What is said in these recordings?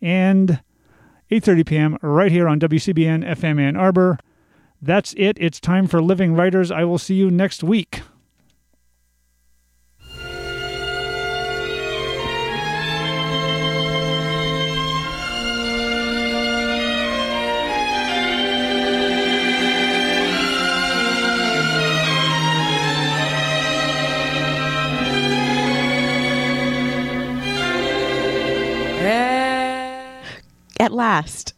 and 8:30 p.m. right here on WCBN FM Ann Arbor. That's it. It's time for Living Writers. I will see you next week. At last,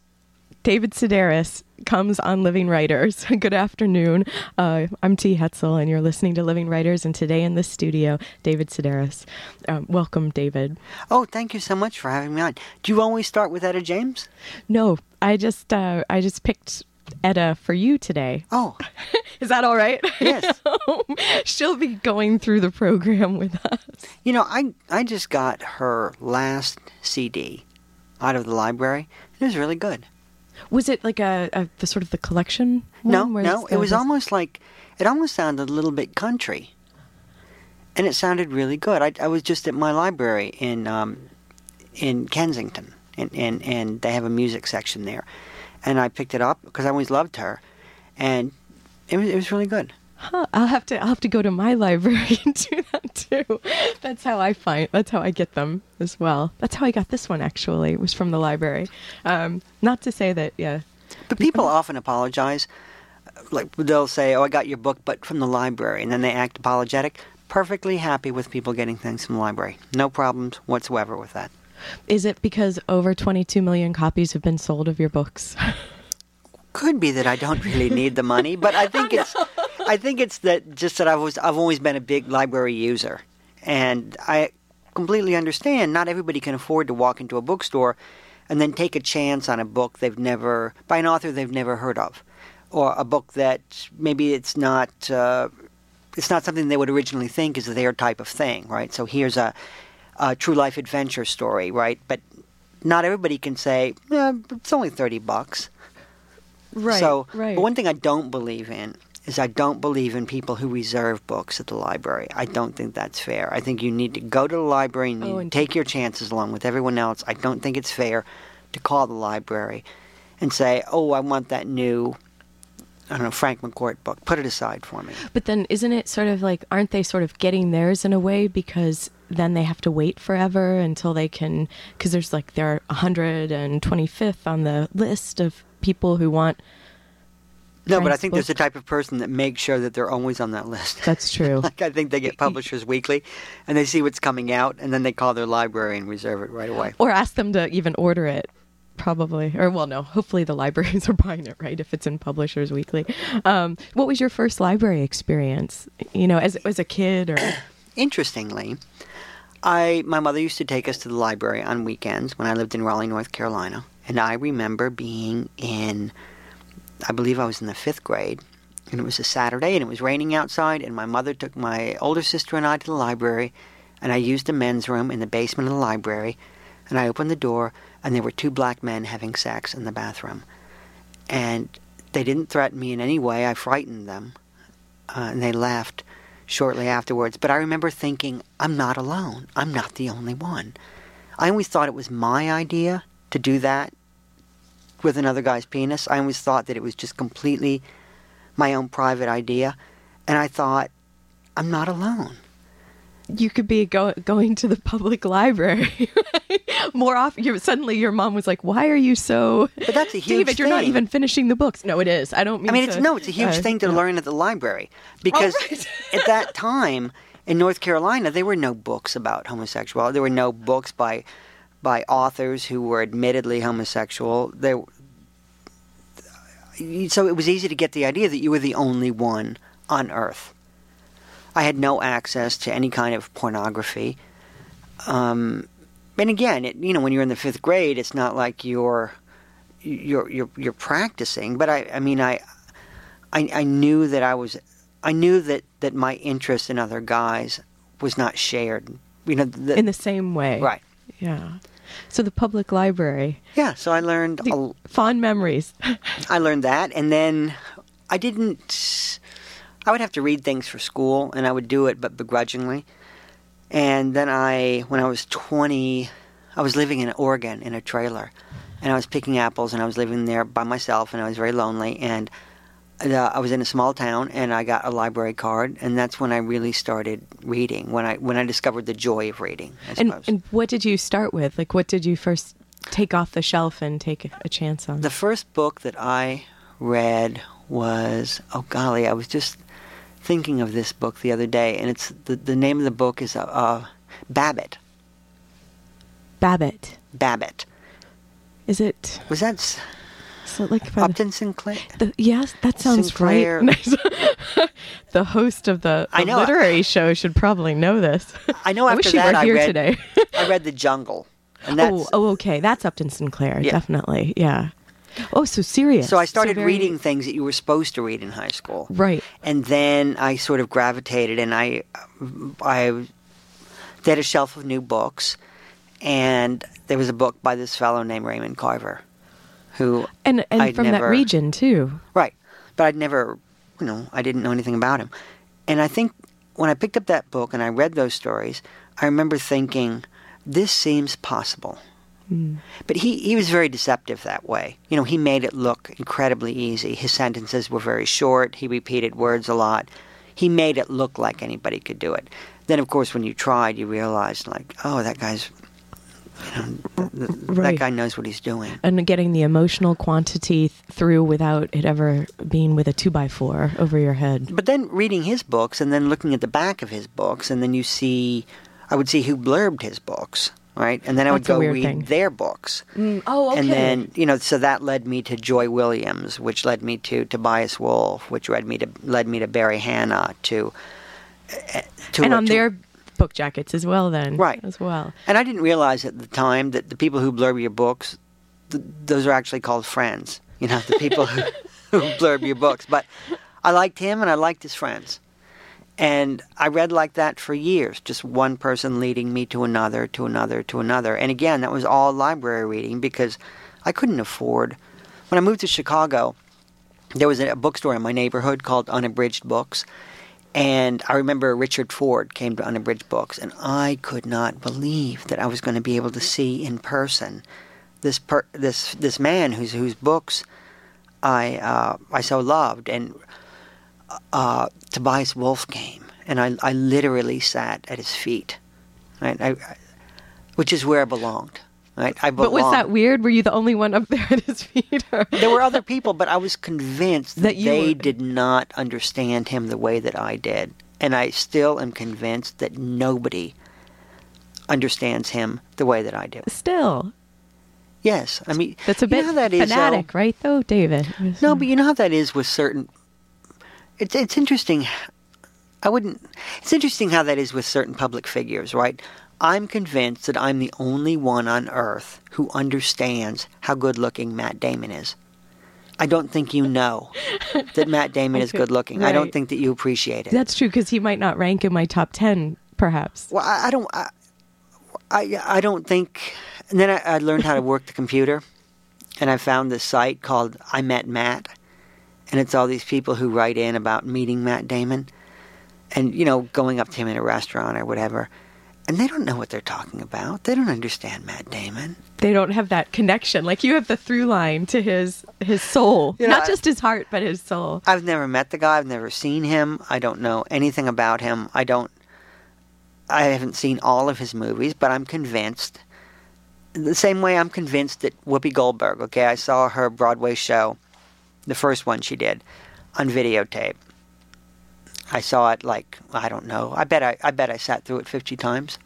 David Sedaris comes on Living Writers. Good afternoon. Uh, I'm T. Hetzel, and you're listening to Living Writers. And today in the studio, David Sedaris. Um, welcome, David. Oh, thank you so much for having me on. Do you always start with Etta James? No, I just uh, I just picked Etta for you today. Oh, is that all right? Yes. She'll be going through the program with us. You know, I I just got her last CD out of the library. It was really good. Was it like a, a the sort of the collection? no, no, it was almost like it almost sounded a little bit country, and it sounded really good. I, I was just at my library in um, in Kensington, and, and and they have a music section there, and I picked it up because I always loved her, and it was it was really good. Huh, I'll have to I'll have to go to my library and do that too. That's how I find that's how I get them as well. That's how I got this one actually. It was from the library. Um, not to say that yeah. But people often apologize. Like they'll say, "Oh, I got your book, but from the library," and then they act apologetic. Perfectly happy with people getting things from the library. No problems whatsoever with that. Is it because over 22 million copies have been sold of your books? Could be that I don't really need the money, but I think it's I think it's that just that I was I've always been a big library user, and I completely understand. Not everybody can afford to walk into a bookstore and then take a chance on a book they've never by an author they've never heard of, or a book that maybe it's not uh, it's not something they would originally think is their type of thing, right? So here's a, a true life adventure story, right? But not everybody can say eh, it's only thirty bucks. Right. So, right. but one thing I don't believe in is I don't believe in people who reserve books at the library. I don't think that's fair. I think you need to go to the library and, Oh, and- take your chances along with everyone else. I don't think it's fair to call the library and say, "Oh, I want that new I don't know, Frank McCourt book. Put it aside for me." But then isn't it sort of like aren't they sort of getting theirs in a way because then they have to wait forever until they can cuz there's like they're 125th on the list of people who want No, but I think there's a type of person that makes sure that they're always on that list. That's true. like I think they get Publishers Weekly and they see what's coming out and then they call their library and reserve it right away. or ask them to even order it probably or well no hopefully the libraries are buying it right if it's in publishers weekly um, what was your first library experience you know as, as a kid or Interestingly, I my mother used to take us to the library on weekends when I lived in Raleigh, North Carolina, and I remember being in I believe I was in the 5th grade, and it was a Saturday and it was raining outside and my mother took my older sister and I to the library and I used the men's room in the basement of the library and I opened the door and there were two black men having sex in the bathroom. And they didn't threaten me in any way. I frightened them. Uh, and they left shortly afterwards. But I remember thinking, I'm not alone. I'm not the only one. I always thought it was my idea to do that with another guy's penis. I always thought that it was just completely my own private idea. And I thought, I'm not alone. you could be go- going to the public library more often you suddenly your mom was like why are you so But that's a huge david you're not even finishing the books no it is i don't mean I mean, to, it's no, it's a huge uh, thing to yeah. learn at the library because right. at that time in North Carolina there were no books about homosexuality. There were no books by by authors who were admittedly homosexual. There, so it was easy to get the idea that you were the only one on Earth. I had no access to any kind of pornography. Um, and again, it, you know, when you're in the fifth grade, it's not like you're you're you're, you're practicing. But I, I mean, I, I, I knew that I was, I knew that that my interest in other guys was not shared. You know, the, in the same way right. yeah so the public library Yeah. So I learned. the fond memories I learned that, and then I didn't. I would have to read things for school, and I would do it, but begrudgingly. And then I, when I was twenty, I was living in Oregon in a trailer, and I was picking apples, and I was living there by myself, and I was very lonely, and uh, I was in a small town, and I got a library card, and that's when I really started reading. When I when I discovered the joy of reading. I And, suppose. and what did you start with? Like, what did you first take off the shelf and take a, chance on? The first book that I read was oh golly, I was just thinking of this book the other day, and it's the the name of the book is uh, uh, Babbitt. Babbitt. Babbitt Is it was that so like Upton Sinclair? The, yes, that sounds Sinclair. right. The host of the, I the know, I- literary show should probably know this. I know I after wish you that were I here read today. I read The Jungle, oh, oh, okay. That's Upton Sinclair. Yeah. Definitely. Yeah. Oh, so serious. so I started very- reading things that you were supposed to read in high school. Right. and then I sort of gravitated, and I, I, they had a shelf of new books, and there was a book by this fellow named Raymond Carver, who And and I'd from that region too. right, but I'd never, you know, I didn't know anything about him, and I think when I picked up that book and I read those stories, I remember thinking, this seems possible. Hmm. But he, he was very deceptive that way. You know, he made it look incredibly easy. His sentences were very short. He repeated words a lot. He made it look like anybody could do it. Then, of course, when you tried, you realized, like, oh, that guy's, you know, th- th- that guy knows what he's doing. And getting the emotional quantity th- through without it ever being with a two by four over your head. But then reading his books and then looking at the back of his books, and then you see, I would see who blurbed his books, right? And then I would That's go read thing. their books. oh, okay. And then, you know, so that led me to Joy Williams, which led me to Tobias Wolff, which led me to led me to Barry Hannah, to uh, to and on to- their book jackets as well. Then Right. as well. And I didn't realize at the time that the people who blurb your books, th- those are actually called friends. You know, the people who, who blurb your books. But I liked him and I liked his friends. And I read like that for years, just one person leading me to another, to another, to another. And again, that was all library reading because I couldn't afford. When I moved to Chicago, there was a bookstore in my neighborhood called Unabridged Books. And I remember Richard Ford came to Unabridged Books, and I could not believe that I was going to be able to see in person this per- this this man whose whose books I uh, I so loved. And uh, Tobias Wolff came, and I I literally sat at his feet, right? I, which is where I belonged. Right? I But was that weird? Were you the only one up there at his feet? or- There were other people, but I was convinced that, That they were- did not understand him the way that I did. And I still am convinced that nobody understands him the way that I do. Still, Yes. I mean, that's a you know bit that is, though? fanatic, right? Though, David. No, but you know how that is with certain. It's it's interesting. I wouldn't. It's interesting how that is with certain public figures, right? I'm convinced that I'm the only one on earth who understands how good looking Matt Damon is. I don't think you know that Matt Damon is good looking. I don't think that you appreciate it. That's true because he might not rank in my top ten, perhaps. Well, I, I don't. I, I, I don't think. And then I, I learned how to work the computer, and I found this site called I Met Matt, and it's all these people who write in about meeting Matt Damon, and you know, going up to him in a restaurant or whatever, and they don't know what they're talking about. They don't understand Matt Damon. They don't have that connection. Like you have the through line to his his soul, You know, not just his heart, but his soul. I've never met the guy. I've never seen him. I don't know anything about him. I don't. I haven't seen all of his movies, but I'm convinced. The same way I'm convinced that Whoopi Goldberg. Okay, I saw her Broadway show, the first one she did, on videotape. I saw it like I don't know. I bet I, I bet I sat through it 50 times.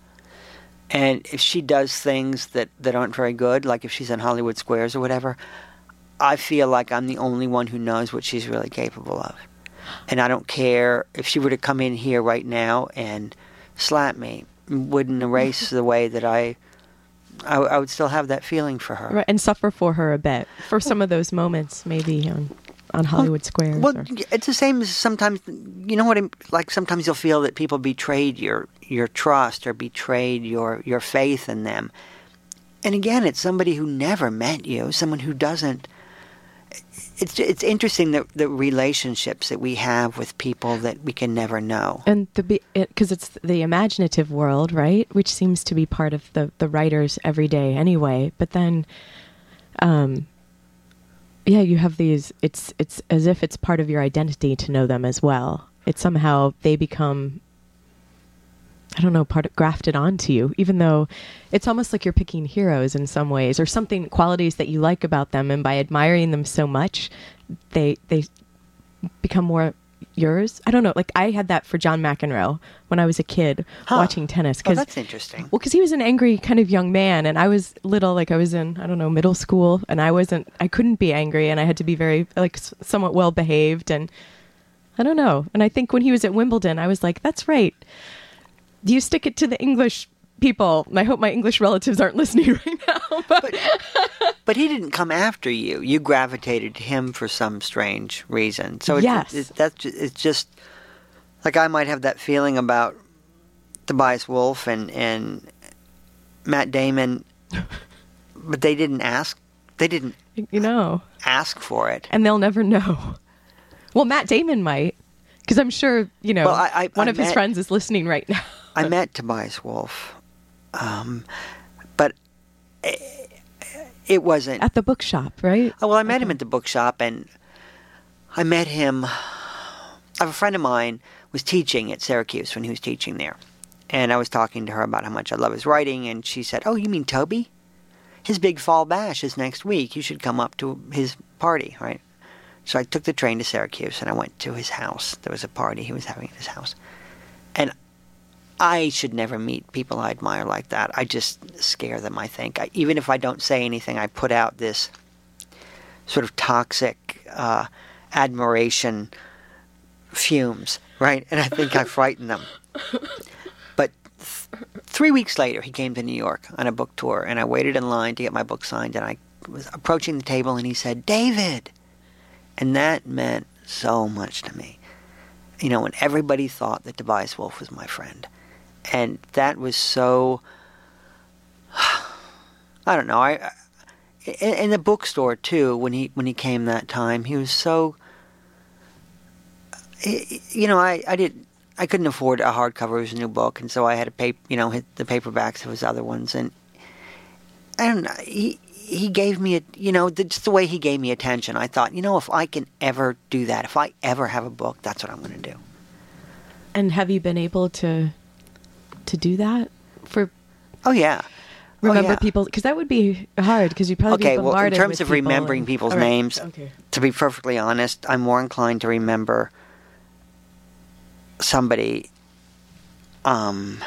And if she does things that, that aren't very good, like if she's in Hollywood Squares or whatever, I feel like I'm the only one who knows what she's really capable of. And I don't care if she were to come in here right now and slap me, wouldn't erase the way that I, I, I would still have that feeling for her. Right, and suffer for her a bit for some of those moments, maybe on Hollywood Square. Well, or- it's the same as sometimes you know what I'm like. Sometimes you'll feel that people betrayed your your trust or betrayed your your faith in them. And again, it's somebody who never met you, someone who doesn't. it's it's interesting the the relationships that we have with people that we can never know. And the because it, it's the imaginative world, right? Which seems to be part of the the writer's everyday anyway. But then, um, yeah, you have these. It's it's as if it's part of your identity to know them as well. It's somehow they become I don't know, part of, grafted onto you, even though it's almost like you're picking heroes in some ways or something qualities that you like about them, and by admiring them so much, they they become more yours. I don't know. Like I had that for John McEnroe when I was a kid huh. watching tennis. Oh, Cause, oh, that's interesting. Well, because he was an angry kind of young man, and I was little. Like I was in I don't know middle school, and I wasn't. I couldn't be angry, and I had to be very like somewhat well behaved, and I don't know. And I think when he was at Wimbledon, I was like, that's right do you stick it to the English people? I hope my English relatives aren't listening right now. But, but, but he didn't come after you. You gravitated to him for some strange reason. So yes. it's, it's, that's it's just like I might have that feeling about Tobias Wolff and and Matt Damon, but they didn't ask. They didn't. You know. Ask for it, and they'll never know. Well, Matt Damon might, because I'm sure you know well, I, I, one I of met, his friends is listening right now. I met Tobias Wolff, um, but it, it, wasn't at the bookshop, right? Oh, well, I met okay. him at the bookshop, and I met him. I have a friend of mine was teaching at Syracuse when he was teaching there, and I was talking to her about how much I love his writing, and she said, "Oh, you mean Toby? His big fall bash is next week. You should come up to his party, right?" So I took the train to Syracuse and I went to his house. There was a party he was having at his house. And I should never meet people I admire like that. I just scare them, I think. I, even if I don't say anything, I put out this sort of toxic uh, admiration fumes, right? And I think I frighten them. But th- three weeks later, he came to New York on a book tour, and I waited in line to get my book signed. And I was approaching the table, and he said, David. And that meant so much to me. You know, when everybody thought that Tobias Wolff was my friend and that was so. I don't know. I, in, in the bookstore too. When he when he came that time, he was so. You know, I I did I couldn't afford a hardcover of his new book, and so I had to pay you know the paperbacks of his other ones, and know. He he gave me a you know just the way he gave me attention. I thought you know if I can ever do that, if I ever have a book, that's what I'm going to do. And have you been able to to do that for? Oh yeah. Remember oh, yeah. people because that would be hard because you probably okay. well, in terms of remembering and, people's right, names, okay. to be perfectly honest, I'm more inclined to remember somebody, um,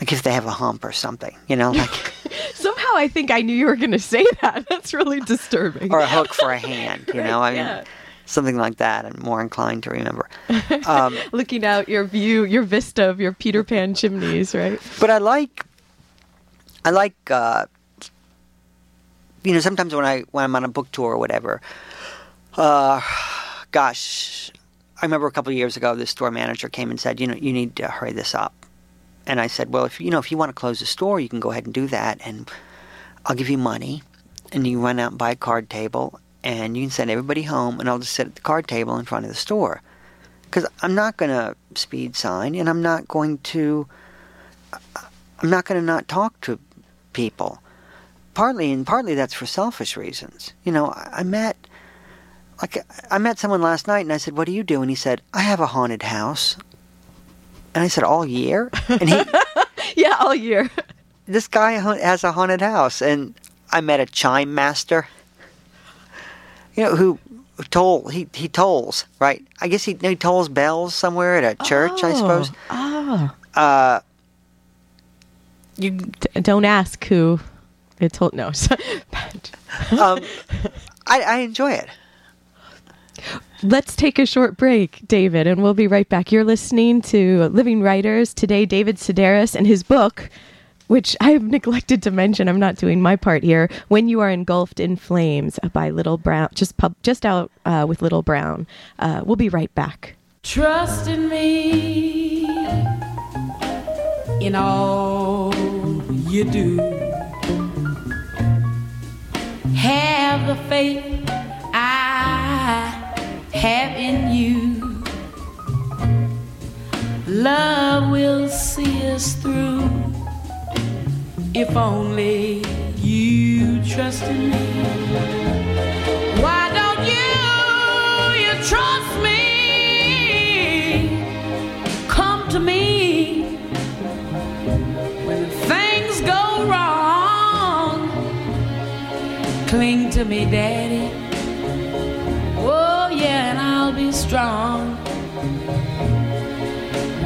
like if they have a hump or something, you know, like. Somehow I think I knew you were going to say that. That's really disturbing. or a hook for a hand, you right, know. I mean, yeah something like that. I'm more inclined to remember. Um, Looking out your view, your vista of your Peter Pan chimneys, right? But I like, I like, uh, you know, sometimes when I when I'm on a book tour or whatever, uh, gosh, I remember a couple of years ago, the store manager came and said, you know, you need to hurry this up. And I said, well, if you know, if you want to close the store, you can go ahead and do that, and I'll give you money, and you run out and buy a card table, and you can send everybody home, and I'll just sit at the card table in front of the store. Because I'm not going to speed sign, and I'm not going to. I'm not going to not talk to people. Partly, and partly that's for selfish reasons. You know, I, I met, like, I met someone last night, and I said, "What do you do?" And he said, "I have a haunted house." And I said, "All year?" And he, yeah, all year. This guy has a haunted house, and I met a chime master you know, who toll he he tolls right. I guess he, he tolls bells somewhere at a church. Oh, I suppose. Ah. Uh, you D- don't ask who it told. No. um, I, I enjoy it. Let's take a short break, David, and we'll be right back. You're listening to Living Writers today. David Sedaris and his book which I've neglected to mention. I'm not doing my part here. When you are engulfed in flames by Little Brown, just pub, just out uh, with Little Brown. Uh, we'll be right back. Trust in me in all you do. Have the faith I have in you. Love will see us through if only you trust in me. Why don't you, you trust me? Come to me when things go wrong. Cling to me, Daddy. Oh, yeah, and I'll be strong.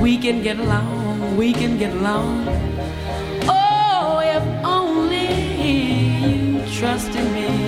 We can get along, we can get along. Trust in me.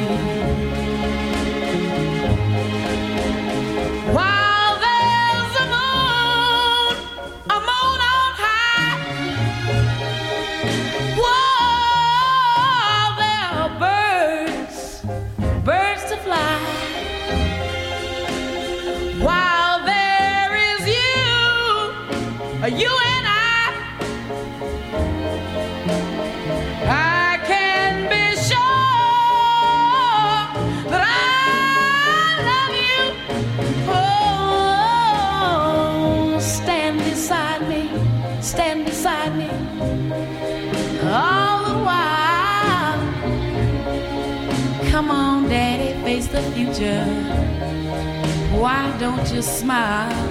The future. Why don't you smile?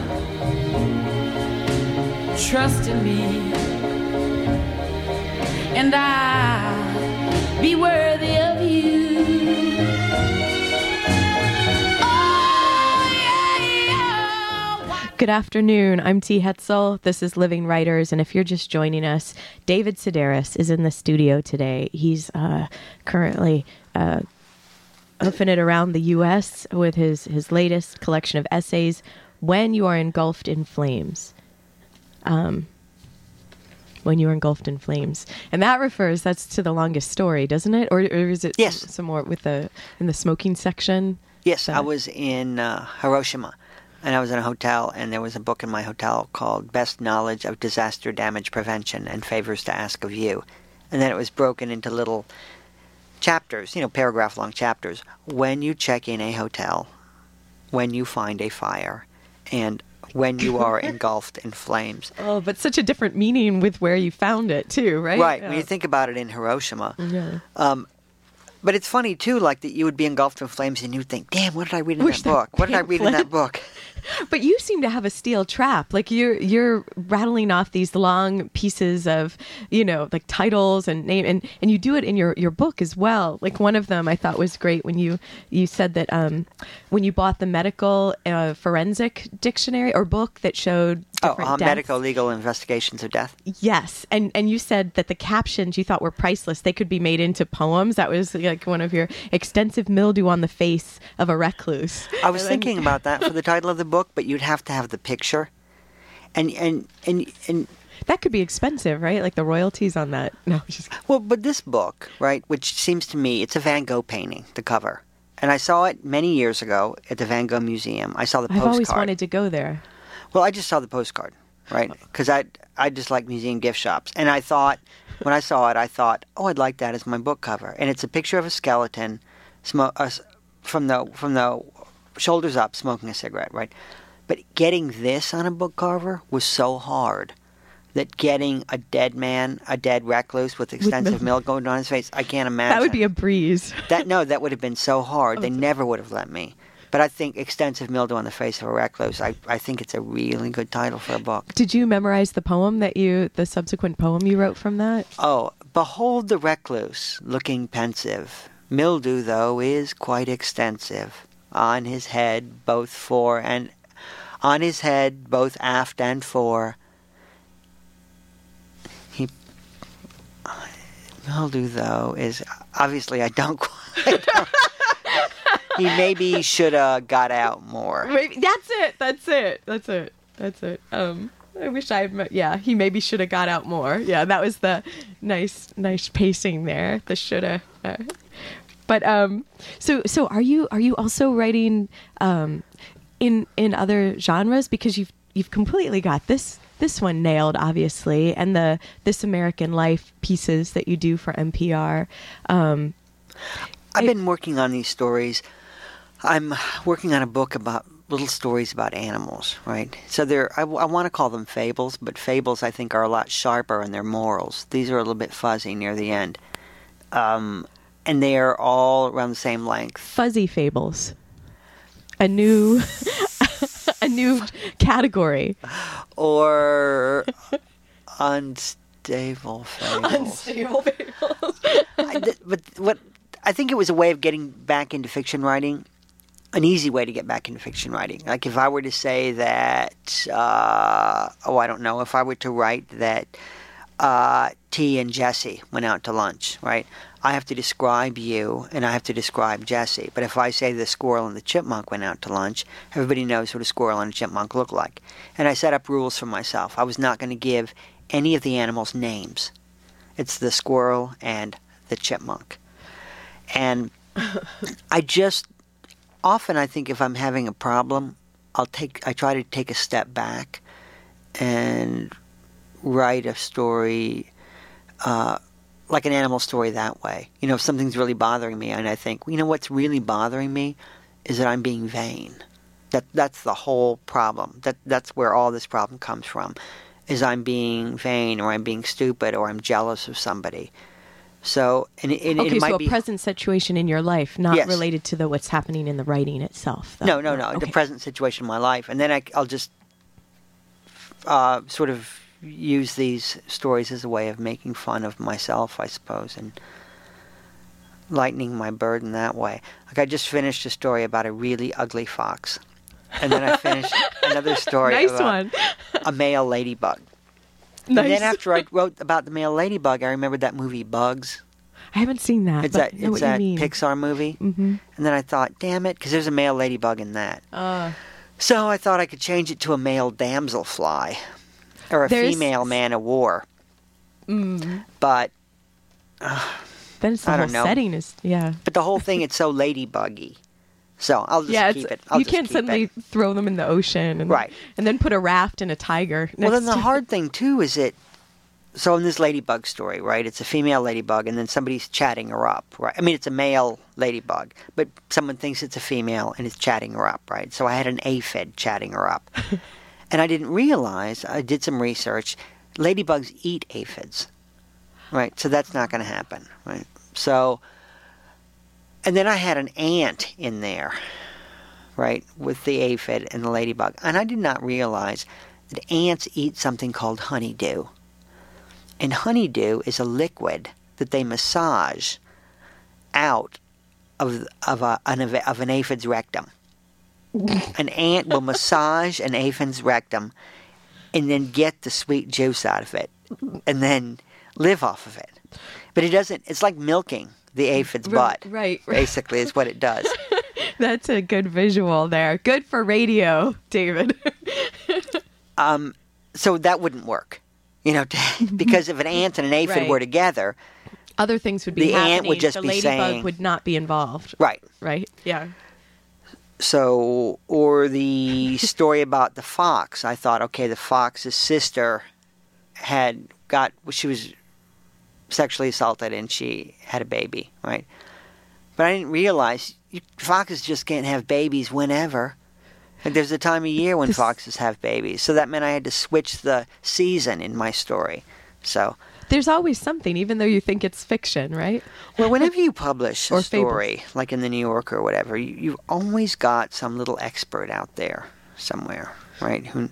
Trust in me, and I'll be worthy of you. Oh, Good afternoon. I'm T. Hetzel. This is Living Writers. And if you're just joining us, David Sedaris is in the studio today. He's uh, currently uh, hoofing it around the U.S. with his, his latest collection of essays, When You Are Engulfed in Flames. Um, when you are engulfed in flames, and that refers that's to the longest story, doesn't it? Or, or is it Yes. some, some more with the in the smoking section? Yes, I was in uh, Hiroshima, and I was in a hotel, and there was a book in my hotel called "Best Knowledge of Disaster Damage Prevention and Favors to Ask of You," and then it was broken into little chapters, you know, paragraph-long chapters. When you check in a hotel, when you find a fire, and when you are engulfed in flames. Oh, but such a different meaning with where you found it too, right? Right. When you think about it in Hiroshima, Yeah. Um, but it's funny too, like that you would be engulfed in flames and you'd think, "Damn, what did I read in that book? What did I read in that book?" But you seem to have a steel trap. Like you're you're rattling off these long pieces of, you know, like titles and name and and you do it in your your book as well. Like one of them I thought was great when you you said that um when you bought the medical uh, forensic dictionary or book that showed Oh, deaths. medical legal investigations of death. Yes, and and you said that the captions you thought were priceless. They could be made into poems. That was like one of your extensive mildew on the face of a recluse. I was thinking about that for the title of the book, but you'd have to have the picture, and and and and that could be expensive, right? Like the royalties on that. No, just well, but this book, right, which seems to me it's a Van Gogh painting, the cover, and I saw it many years ago at the Van Gogh Museum. I saw the I've postcard. always wanted to go there. Well, I just saw the postcard, right? Because I I just like museum gift shops, and I thought when I saw it, I thought, oh, I'd like that as my book cover, and it's a picture of a skeleton, uh, from the from the shoulders up, smoking a cigarette, right? But getting this on a book cover was so hard that getting a dead man, a dead recluse with extensive mil- milk going on his face, I can't imagine. That would be a breeze. That no, that would have been so hard. They never would have let me. But I think extensive mildew on the face of a recluse. I, I think it's a really good title for a book. Did you memorize the poem that you, the subsequent poem you wrote from that? Oh, behold the recluse, looking pensive. Mildew, though, is quite extensive. On his head, both fore and on his head, both aft and fore. He mildew, though, is obviously I don't quite. He maybe should have got out more. Maybe, that's it. That's it. That's it. That's it. Um, I wish I had. Yeah, he maybe should have got out more. Yeah, that was the nice, nice pacing there. The shoulda. Uh, but um, so so are you are you also writing um, in in other genres because you've you've completely got this this one nailed obviously and the this American Life pieces that you do for NPR. Um, I've It- been working on these stories. I'm working on a book about little stories about animals, right? So they're I, I want to call them fables, but fables I think are a lot sharper in their morals. These are a little bit fuzzy near the end, um, and they are all around the same length. Fuzzy fables. A new a new category. or unstable fables. Unstable fables. I, th- but what I think it was a way of getting back into fiction writing, an easy way to get back into fiction writing. Like if I were to say that, uh, oh, I don't know, if I were to write that uh, T and Jesse went out to lunch, right? I have to describe you and I have to describe Jesse. But if I say the squirrel and the chipmunk went out to lunch, everybody knows what a squirrel and a chipmunk look like. And I set up rules for myself. I was not going to give any of the animals names. It's the squirrel and the chipmunk. And I just often I think if I'm having a problem, I'll take I try to take a step back and write a story uh, like an animal story that way. You know, if something's really bothering me and I think, you know what's really bothering me is that I'm being vain. That that's the whole problem. That that's where all this problem comes from. Is I'm being vain or I'm being stupid or I'm jealous of somebody. So and it, and okay, it might so a be present situation in your life, not Yes. related to the what's happening in the writing itself. though. No, no, no. The present situation in my life, and then I, will just uh, sort of use these stories as a way of making fun of myself, I suppose, and lightening my burden that way. Like I just finished a story about a really ugly fox, and then I finished another story nice about one. a male ladybug. Nice. And then after I wrote about the male ladybug, I remembered that movie Bugs. I haven't seen that. It's that it's that. Pixar movie. hmm And then I thought, damn it, because there's a male ladybug in that. Uh, So I thought I could change it to a male damselfly or a There's- female man of war. mm, But then it's the I whole setting is yeah. but the whole thing it's so ladybuggy. So I'll just yeah, keep it's, it. I'll you can't suddenly it. throw them in the ocean, and Right. and then put a raft and a tiger. Well, then the hard thing too is it. So in this ladybug story, right? It's a female ladybug, and then somebody's chatting her up, right? I mean, it's a male ladybug, but someone thinks it's a female and is chatting her up, right? So I had an aphid chatting her up, and I didn't realize. I did some research. Ladybugs eat aphids, right? So that's not going to happen, right? So, and then I had an ant in there, right, with the aphid and the ladybug, and I did not realize that ants eat something called honeydew. And honeydew is a liquid that they massage out of of a, an, of an aphid's rectum. an ant will massage an aphid's rectum and then get the sweet juice out of it and then live off of it. But it doesn't it's like milking the aphid's butt. right, right. Basically is what it does. That's a good visual there. Good for radio, David. Um, so that wouldn't work. You know, because if an ant and an aphid Right. were together, Other things would be The ant would just the be ladybug saying- would not be involved. right. Right? Yeah. So, or the story about the fox. I thought, okay, the fox's sister had got, she was sexually assaulted and she had a baby, right? But I didn't realize you, foxes just can't have babies whenever. Like, there's a time of year when This- foxes have babies. So that meant I had to switch the season in my story. So, There's always something, even though you think it's fiction, right? Well, whenever you publish a story, like in the New Yorker or whatever, you, you've always got some little expert out there somewhere, right? Who,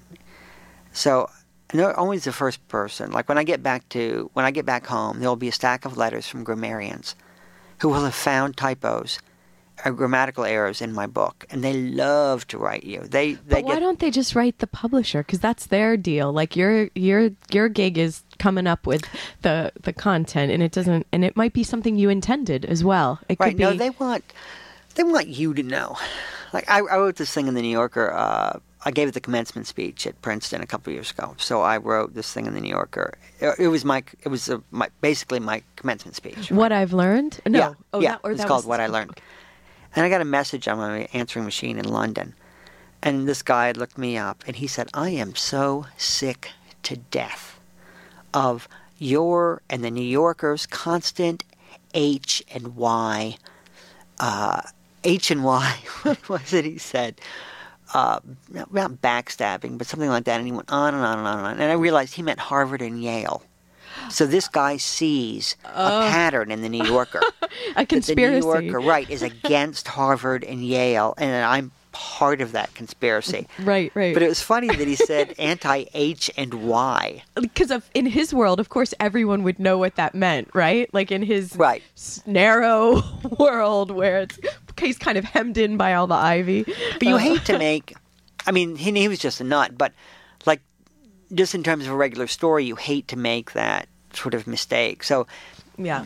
so and they're always the first person. Like when I get back to when I get back home, there will be a stack of letters from grammarians who will have found typos or grammatical errors in my book, and they love to write you. They they But why get don't they just write the publisher? Because that's their deal. Like your your your gig is coming up with the the content, and it doesn't, and it might be something you intended as well. It Right. could be. No, they want they want you to know. Like I, I wrote this thing in the New Yorker. Uh, I gave the commencement speech at Princeton a couple of years ago. So I wrote this thing in the New Yorker. It, was my it was a, my basically my commencement speech. what I've learned. No. Yeah, Oh, yeah. that, it's called What I Learned. And I got a message on my answering machine in London, and this guy looked me up, and he said, "I am so sick to death of your and the New Yorker's constant H and Y, uh, H and Y. What was it he said? Uh, not backstabbing, but something like that. And he went on and on and on and on. And I realized he meant Harvard and Yale. So this guy sees a pattern in the New Yorker. a conspiracy. The New Yorker, right, is against Harvard and Yale, and I'm part of that conspiracy. Right, right. But it was funny that he said anti H and Y. because of in his world, of course, everyone would know what that meant, right? Like in his Right. narrow world where it's he's kind of hemmed in by all the ivy. But you hate to make. I mean, he, he was just a nut, but like, just in terms of a regular story, you hate to make that sort of mistake. So Yeah.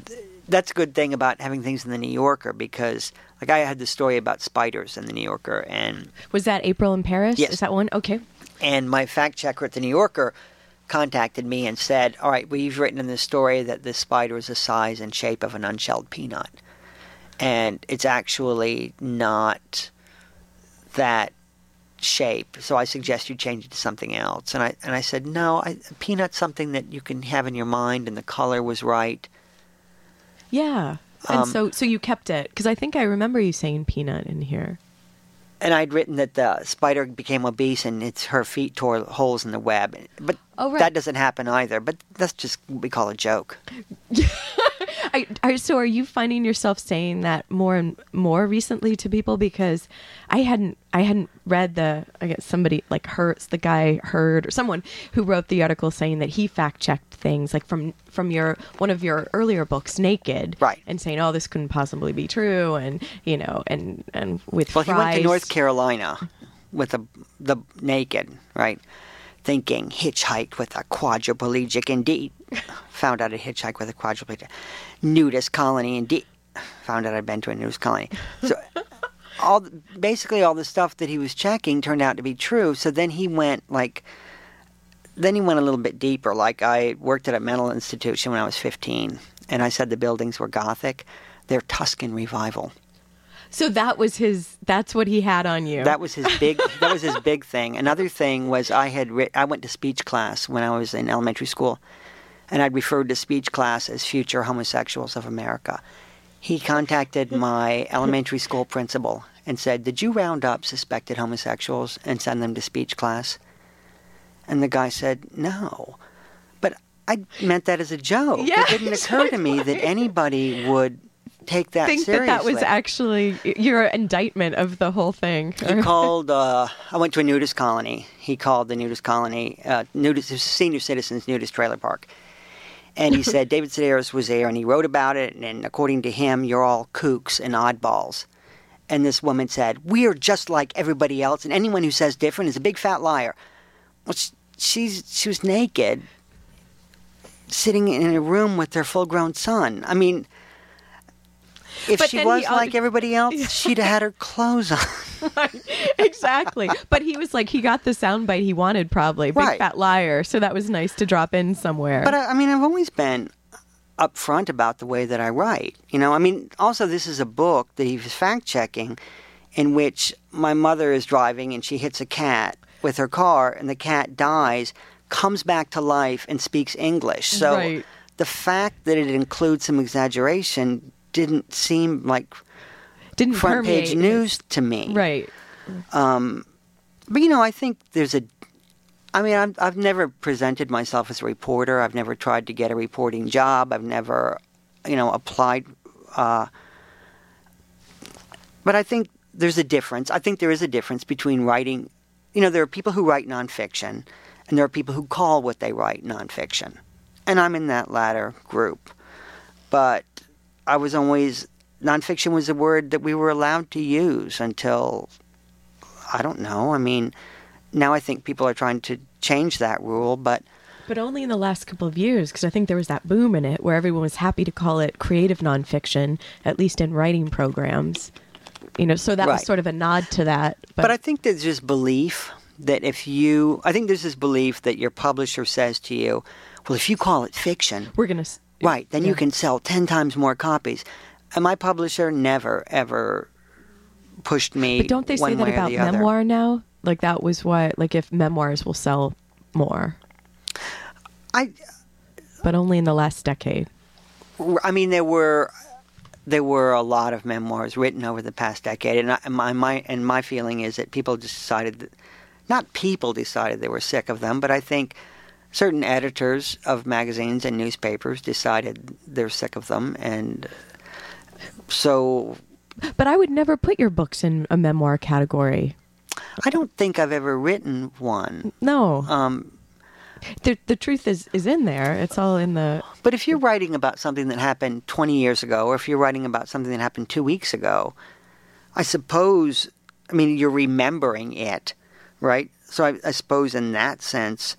that's a good thing about having things in the New Yorker because, like, I had the story about spiders in the New Yorker, and Was that April in Paris? Yes. Is that one? Okay. and my fact checker at the New Yorker contacted me and said, "All right, well, you've written in this story that this spider is the size and shape of an unshelled peanut, and it's actually not that shape. So I suggest you change it to something else." And I and I said, "No, I, peanut's something that you can have in your mind, and the color was right." Yeah. And Um, so so you kept it because I think I remember you saying peanut in here. And I'd written that the spider became obese and its her feet tore holes in the web, but Oh, right. that doesn't happen either. But that's just what we call a joke. I, I, so are you finding yourself saying that more and more recently to people because I hadn't I hadn't read the I guess somebody like Hertz the guy heard or someone who wrote the article saying that he fact checked things like from from your one of your earlier books Naked Right. and saying oh this couldn't possibly be true and you know and and with Well, he went to North Carolina with the the naked, right? Thinking hitchhiked with a quadriplegic indeed. Found out a hitchhike with a quadriplegic. Nudist colony indeed. Found out I'd been to a nudist colony. So all basically all the stuff that he was checking turned out to be true. So then he went like then he went a little bit deeper. Like I worked at a mental institution when I was 15, and I said the buildings were Gothic. They're Tuscan revival. So that was his that's what he had on you That was his big. that was his big thing. Another thing was I had I went to speech class when I was in elementary school, and I'd referred to speech class as future homosexuals of America. He contacted my elementary school principal and said, "Did you round up suspected homosexuals and send them to speech class?" And the guy said, "No." But I meant that as a joke. Yeah, it didn't occur to me that anybody would take that think seriously. that that was actually your indictment of the whole thing He called. Uh, I went to a nudist colony. He called the nudist colony, uh, nudist senior citizens nudist trailer park, and he said David Sedaris was there, and he wrote about it. And according to him, you're all kooks and oddballs. And this woman said, "We are just like everybody else, and anyone who says different is a big fat liar." Well, sh- she's she was naked, sitting in a room with their full-grown son. I mean. If But she then he was like everybody else, she'd have had her clothes on. exactly. But he was like, he got the soundbite he wanted, probably. Big Right. fat liar. So that was nice to drop in somewhere. But I, I mean, I've always been upfront about the way that I write. You know, I mean, also this is a book that he was fact checking, in which my mother is driving and she hits a cat with her car, and the cat dies, comes back to life, and speaks English. So Right. the fact that it includes some exaggeration didn't seem like Didn't front page news to me. Right. But you know, I think there's a. I mean, I've, I've never presented myself as a reporter. I've never tried to get a reporting job. I've never, you know, applied. Uh, but I think there's a difference. I think there is a difference between writing. You know, there are people who write nonfiction, and there are people who call what they write nonfiction, and I'm in that latter group. But I was always nonfiction was a word that we were allowed to use until I don't know. I mean, now I think people are trying to change that rule, but But only in the last couple of years, because I think there was that boom in it where everyone was happy to call it creative nonfiction, at least in writing programs. You know, so that was sort of a nod to that. But, but I think there's this belief that if you, I think there's this belief that your publisher says to you, well, if you call it fiction, we're going to. Right, then you can sell 10 times more copies. And my publisher never, ever pushed me. But don't they say that about the other. memoir now? Like that was what, like if memoirs will sell more, I, but only in the last decade. I mean, there were there were a lot of memoirs written over the past decade, and, I, and my, my and my feeling is that people just decided that not people decided they were sick of them, but I think certain editors of magazines and newspapers decided they're sick of them, and so But I would never put your books in a memoir category. I don't think I've ever written one. No. Um, the the truth is is in there. It's all in the But if you're writing about something that happened 20 years ago, or if you're writing about something that happened two weeks ago, I suppose, I mean, you're remembering it, right? So I, I suppose in that sense,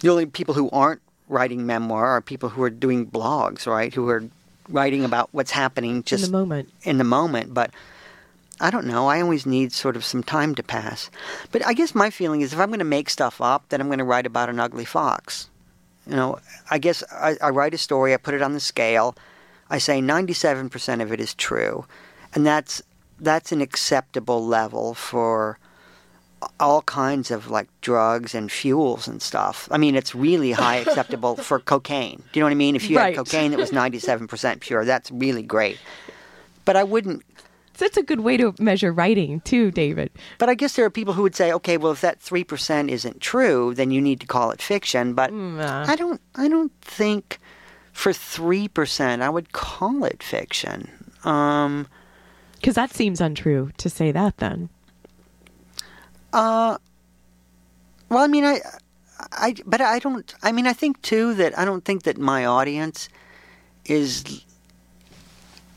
the only people who aren't writing memoir are people who are doing blogs, right? Who are writing about what's happening just in the moment. in the moment. But I don't know. I always need sort of some time to pass. But I guess my feeling is if I'm going to make stuff up, then I'm going to write about an ugly fox. You know, I guess I, I write a story, I put it on the scale, I say 97% of it is true, and that's that's an acceptable level for all kinds of like drugs and fuels and stuff. I mean, it's really high acceptable for cocaine. Do you know what I mean? If you Right. had cocaine that was 97% pure, that's really great. But I wouldn't that's a good way to measure writing too, David. But I guess there are people who would say, okay, well, if that three percent isn't true, then you need to call it fiction. But uh. I don't, I don't think for three percent I would call it fiction. Um, Because that seems untrue to say that then. Uh, well, I mean, I, I, but I don't. I mean, I think too that I don't think that my audience is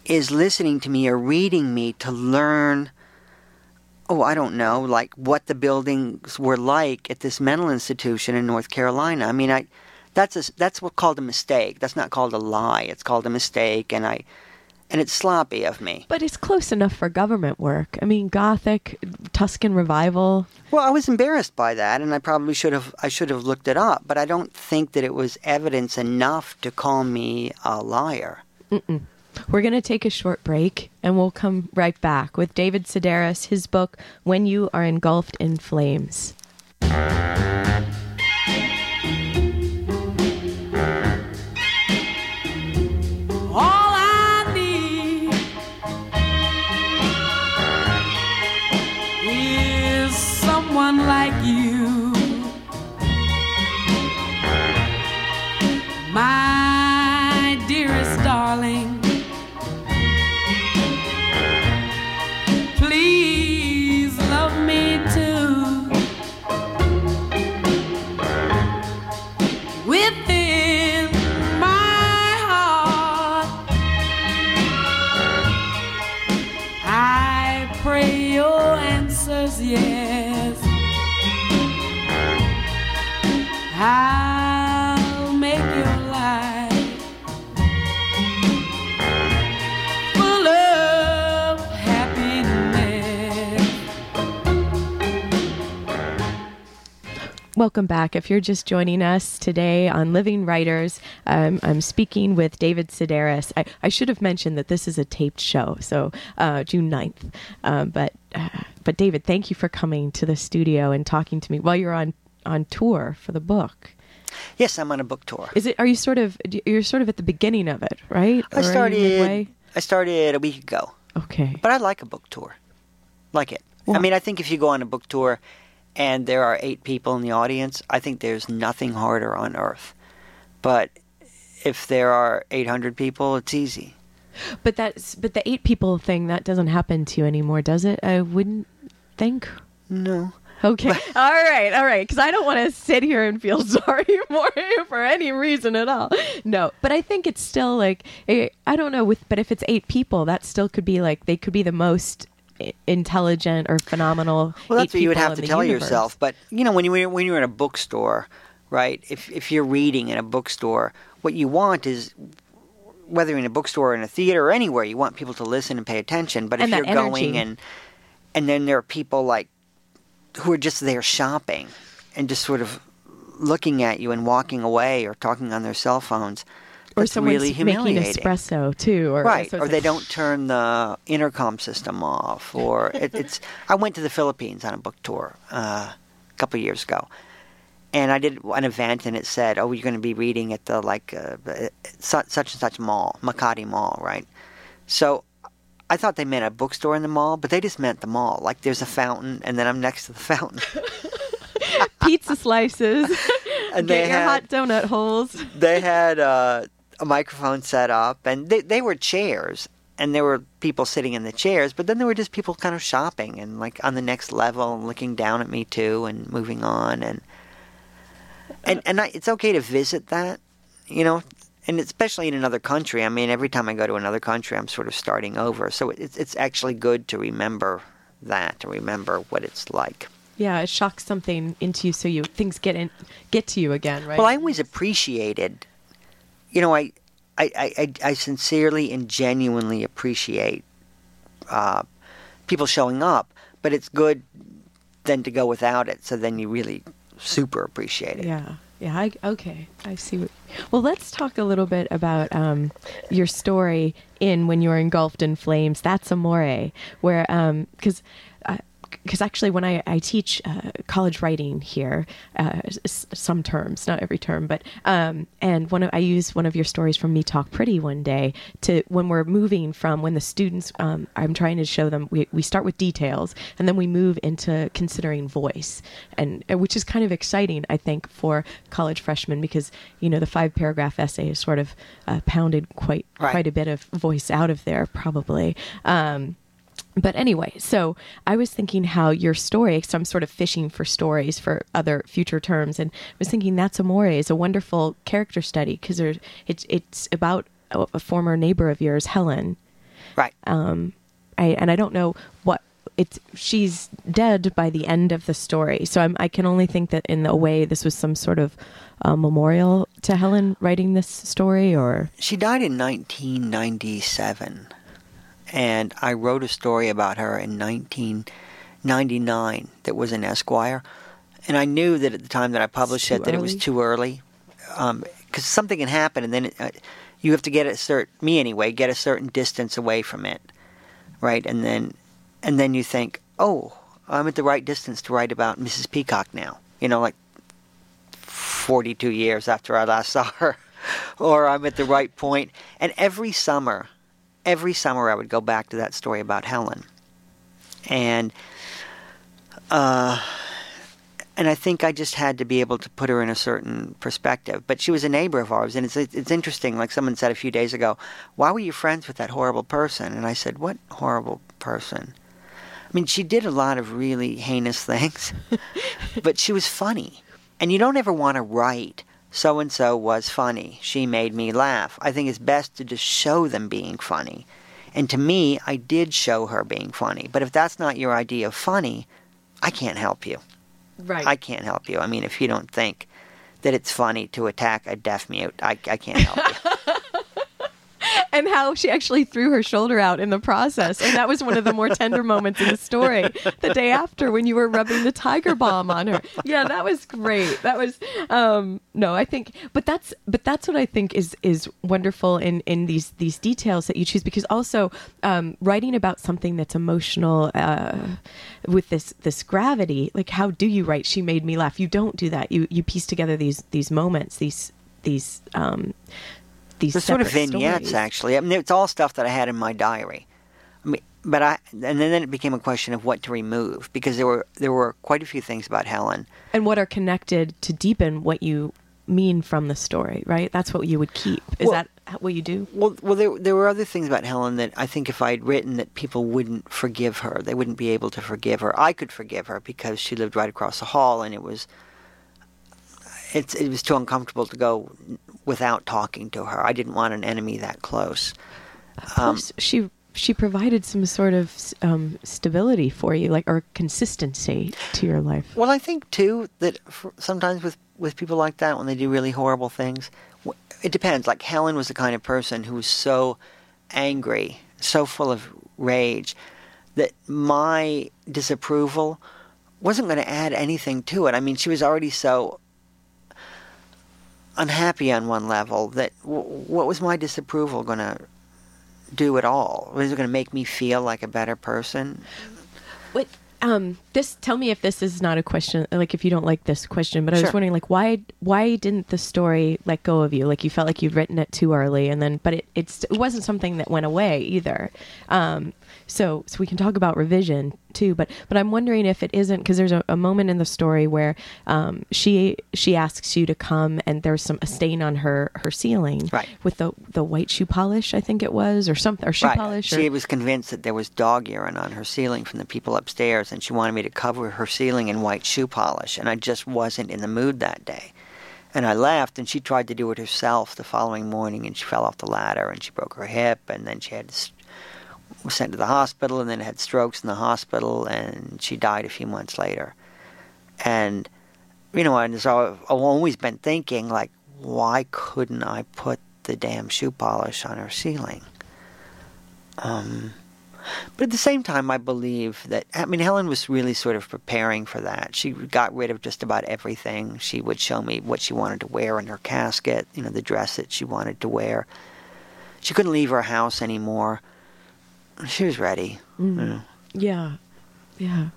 is listening to me or reading me to learn. Oh, I don't know, like what the buildings were like at this mental institution in North Carolina. I mean, I that's a, that's what called a mistake. That's not called a lie. It's called a mistake, and I and it's sloppy of me. But it's close enough for government work. I mean, Gothic, Tuscan revival. Well, I was embarrassed by that, and I probably should have I should have looked it up. But I don't think that it was evidence enough to call me a liar. We're going to take a short break and we'll come right back with David Sedaris, his book, When You Are Engulfed in Flames. Someone like you. My dearest darling. I'll make your life full of happiness. Welcome back. If you're just joining us today on Living Writers, um, I'm speaking with David Sedaris. I, I should have mentioned that this is a taped show, so uh, June 9th. Um, but, uh, but David, thank you for coming to the studio and talking to me while you're on, on tour for the book. Yes, I'm on a book tour. Is it? Are you sort of? You're sort of at the beginning of it, right? I started. I started a week ago, Okay. but I like a book tour. Like it. I mean, I think if you go on a book tour and there are eight people in the audience, I think there's nothing harder on earth. But if there are 800 people, it's easy. But that's but the eight people thing that doesn't happen to you anymore, does it? I wouldn't think. No. Okay. all right. All right. Because I don't want to sit here and feel sorry for you for any reason at all. No. But I think it's still like I don't know. With but if it's eight people, that still could be like they could be the most intelligent or phenomenal. Well, that's what you would have to tell universe. yourself. But you know, when you when you're in a bookstore, right? If if you're reading in a bookstore, what you want is whether in a bookstore or in a theater or anywhere, you want people to listen and pay attention. But if And that you're going and and then there are people like who are just there shopping and just sort of looking at you and walking away or talking on their cell phones. Or someone's really making humiliating. espresso too, or right so or they don't turn the intercom system off or it, it's i went to the philippines on a book tour uh, a couple of years ago and i did an event and it said oh you're going to be reading at the like uh, such, such and such mall makati mall right So I thought they meant a bookstore in the mall, but they just meant the mall. Like there's a fountain, and then I'm next to the fountain. Pizza slices. And Get they your had- hot donut holes. they had uh, a microphone set up, and they, they were chairs, and there were people sitting in the chairs, but then there were just people kind of shopping and like on the next level and looking down at me too, and moving on, and and and I, it's okay to visit that, you know. And especially in another country, I mean, every time I go to another country, I'm sort of starting over. So it's it's actually good to remember that, to remember what it's like. Yeah, it shocks something into you, so you things get in, get to you again, right? Well, I always appreciated, you know, I, I, I, I- I sincerely and genuinely appreciate uh, people showing up, but it's good then to go without it. So then you really super appreciate it. Yeah. Yeah. I, okay. I see. What, well, let's talk a little bit about um, your story in When You're Engulfed in Flames. That's Amore, where, because. Because actually, when I, I teach uh, college writing here, uh, s- some terms, not every term, but um, and one of, I use one of your stories from Me Talk Pretty one day to when we're moving from when the students, um, I'm trying to show them we, we start with details and then we move into considering voice, and uh, which is kind of exciting, I think, for college freshmen because you know the five paragraph essay is sort of uh, pounded quite Right. quite a bit of voice out of there probably. Um, but anyway, so I was thinking how your story, so I'm sort of fishing for stories for other future terms, and I was thinking That's Amore is a wonderful character study because it's it's about a, a former neighbor of yours, Helen. Right. Um, I, and I don't know what it's. She's dead by the end of the story, so I'm, I can only think that in a way this was some sort of uh, memorial to Helen writing this story, or She died in 1997, and I wrote a story about her in 1999 that was in Esquire, and I knew that at the time that I published it that it was too early, because something can happen, and then it, uh, you have to get a certain me anyway get a certain distance away from it, right, and then and then you think, oh, I'm at the right distance to write about Mrs. Peacock now, you know, like 42 years after I last saw her, or I'm at the right point. And every summer, every summer I would go back to that story about Helen. And, uh, and I think I just had to be able to put her in a certain perspective. But she was a neighbor of ours, and it's it's interesting. Like someone said a few days ago, "Why were you friends with that horrible person?" And I said, "What horrible person?" I mean, she did a lot of really heinous things, but she was funny. And you don't ever want to write, so and so was funny. She made me laugh. I think it's best to just show them being funny. And to me, I did show her being funny. But if that's not your idea of funny, I can't help you. right? I can't help you. I mean, if you don't think that it's funny to attack a deaf mute, I, I can't help you. and how she actually threw her shoulder out in the process. And that was one of the more tender moments in the story. The day after when you were rubbing the tiger balm on her. Yeah, that was great. That was um no, I think but that's but that's what I think is is wonderful in in these these details that you choose because also um writing about something that's emotional uh with this this gravity, like how do you write she made me laugh? You don't do that. You you piece together these these moments, these these um these They're sort of vignettes, stories. actually. I mean, it's all stuff that I had in my diary. I mean, but I and then it became a question of what to remove because there were there were quite a few things about Helen. and what are connected to deepen what you mean from the story, right? That's what you would keep. Is Well- that what you do? Well, well, there there were other things about Helen that I think if I'd written that people wouldn't forgive her, they wouldn't be able to forgive her. I could forgive her because she lived right across the hall, and it was it's it was too uncomfortable to go without talking to her. I didn't want an enemy that close. Um, Plus, she she provided some sort of um, stability for you, like or consistency to your life. Well, I think too that for, sometimes with with people like that, when they do really horrible things, it depends. Like Helen was the kind of person who was so angry, so full of rage, that my disapproval wasn't going to add anything to it. I mean, she was already so unhappy on one level that w- what was my disapproval going to do at all? Was it going to make me feel like a better person? But um, this tell me if this is not a question like if you don't like this question but i was wondering like why why didn't the story let go of you like you felt like you'd written it too early and then but it it's, it wasn't something that went away either um, so so we can talk about revision too but but i'm wondering if it isn't because there's a, a moment in the story where um, she she asks you to come and there's some a stain on her her ceiling Right. with the the white shoe polish i think it was or something or shoe right. polish or, She was convinced that there was dog urine on her ceiling from the people upstairs, and she wanted me to cover her ceiling in white shoe polish, and I just wasn't in the mood that day. And I left, and she tried to do it herself the following morning, and she fell off the ladder, and she broke her hip, and then she had was sent to the hospital, and then had strokes in the hospital, and she died a few months later. And you know, and so I've always been thinking, like, why couldn't I put the damn shoe polish on her ceiling? Um, but at the same time, I believe that, I mean, Helen was really sort of preparing for that. She got rid of just about everything. She would show me what she wanted to wear in her casket, you know, the dress that she wanted to wear. She couldn't leave her house anymore. She was ready. you know. Yeah, yeah.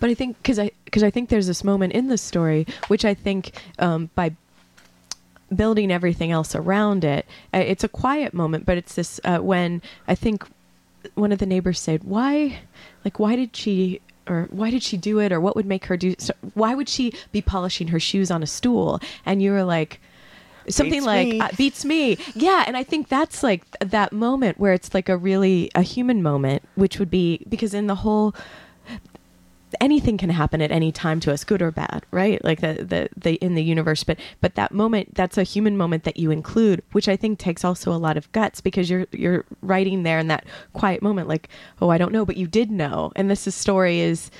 But I think because I because I think there's this moment in the story which I think um, by building everything else around it, uh, it's a quiet moment, but it's this uh, when I think one of the neighbors said, "Why, like, why did she?" Or why did she do it? Or what would make her do? So why would she be polishing her shoes on a stool? And you were like, something Beats like me. uh, beats me yeah and i think that's like th- that moment where it's like a really a human moment which would be because in the whole anything can happen at any time to us good or bad right like the, the the in the universe but but that moment that's a human moment that you include which i think takes also a lot of guts because you're you're writing there in that quiet moment like oh i don't know but you did know and this is story is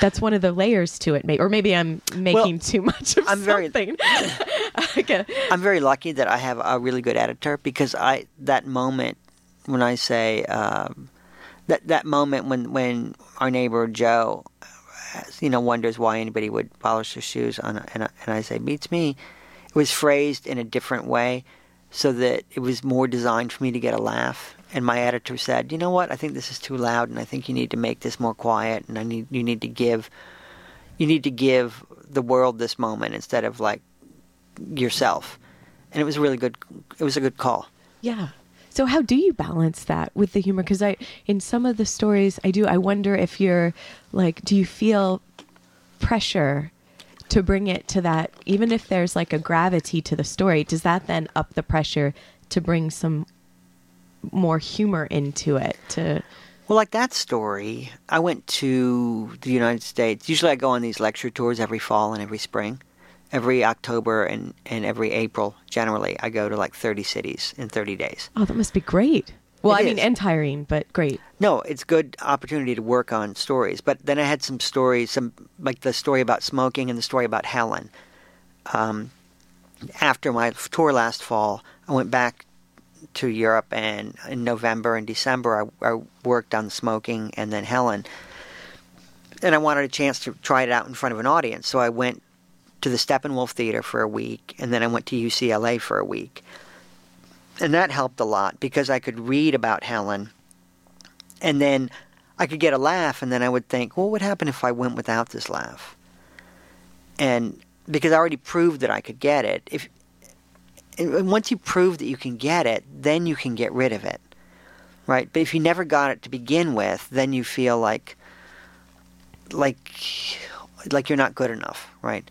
that's one of the layers to it or maybe i'm making too much of I'm very- something Okay. I'm very lucky that I have a really good editor because I that moment when I say um, that that moment when when our neighbor Joe, you know, wonders why anybody would polish their shoes on, a, and, I, and I say beats me, it was phrased in a different way, so that it was more designed for me to get a laugh. And my editor said, you know what, I think this is too loud, and I think you need to make this more quiet, and I need you need to give you need to give the world this moment instead of like yourself. And it was a really good. It was a good call. Yeah. So how do you balance that with the humor? Because I, in some of the stories, I do. I wonder if you're like, do you feel pressure to bring it to that? Even if there's like a gravity to the story, does that then up the pressure to bring some more humor into it? To Well, like that story, I went to the United States. Usually, I go on these lecture tours every fall and every spring. Every October and, and every April, generally, I go to like 30 cities in 30 days. oh, that must be great. Well, It I mean, and tiring, but great. No, it's good opportunity to work on stories. But then I had some stories, some like the story about smoking and the story about Helen. Um, after my tour last fall, I went back to Europe, and in November and December, I, I worked on smoking and then Helen. And I wanted a chance to try it out in front of an audience, so I went to the Steppenwolf Theater for a week, and then I went to UCLA for a week. And that helped a lot because I could read about Helen and then I could get a laugh, and then I would think, well, what would happen if I went without this laugh? And because I already proved that I could get it, if and once you prove that you can get it, then you can get rid of it, right? But if you never got it to begin with, then you feel like like like you're not good enough, right?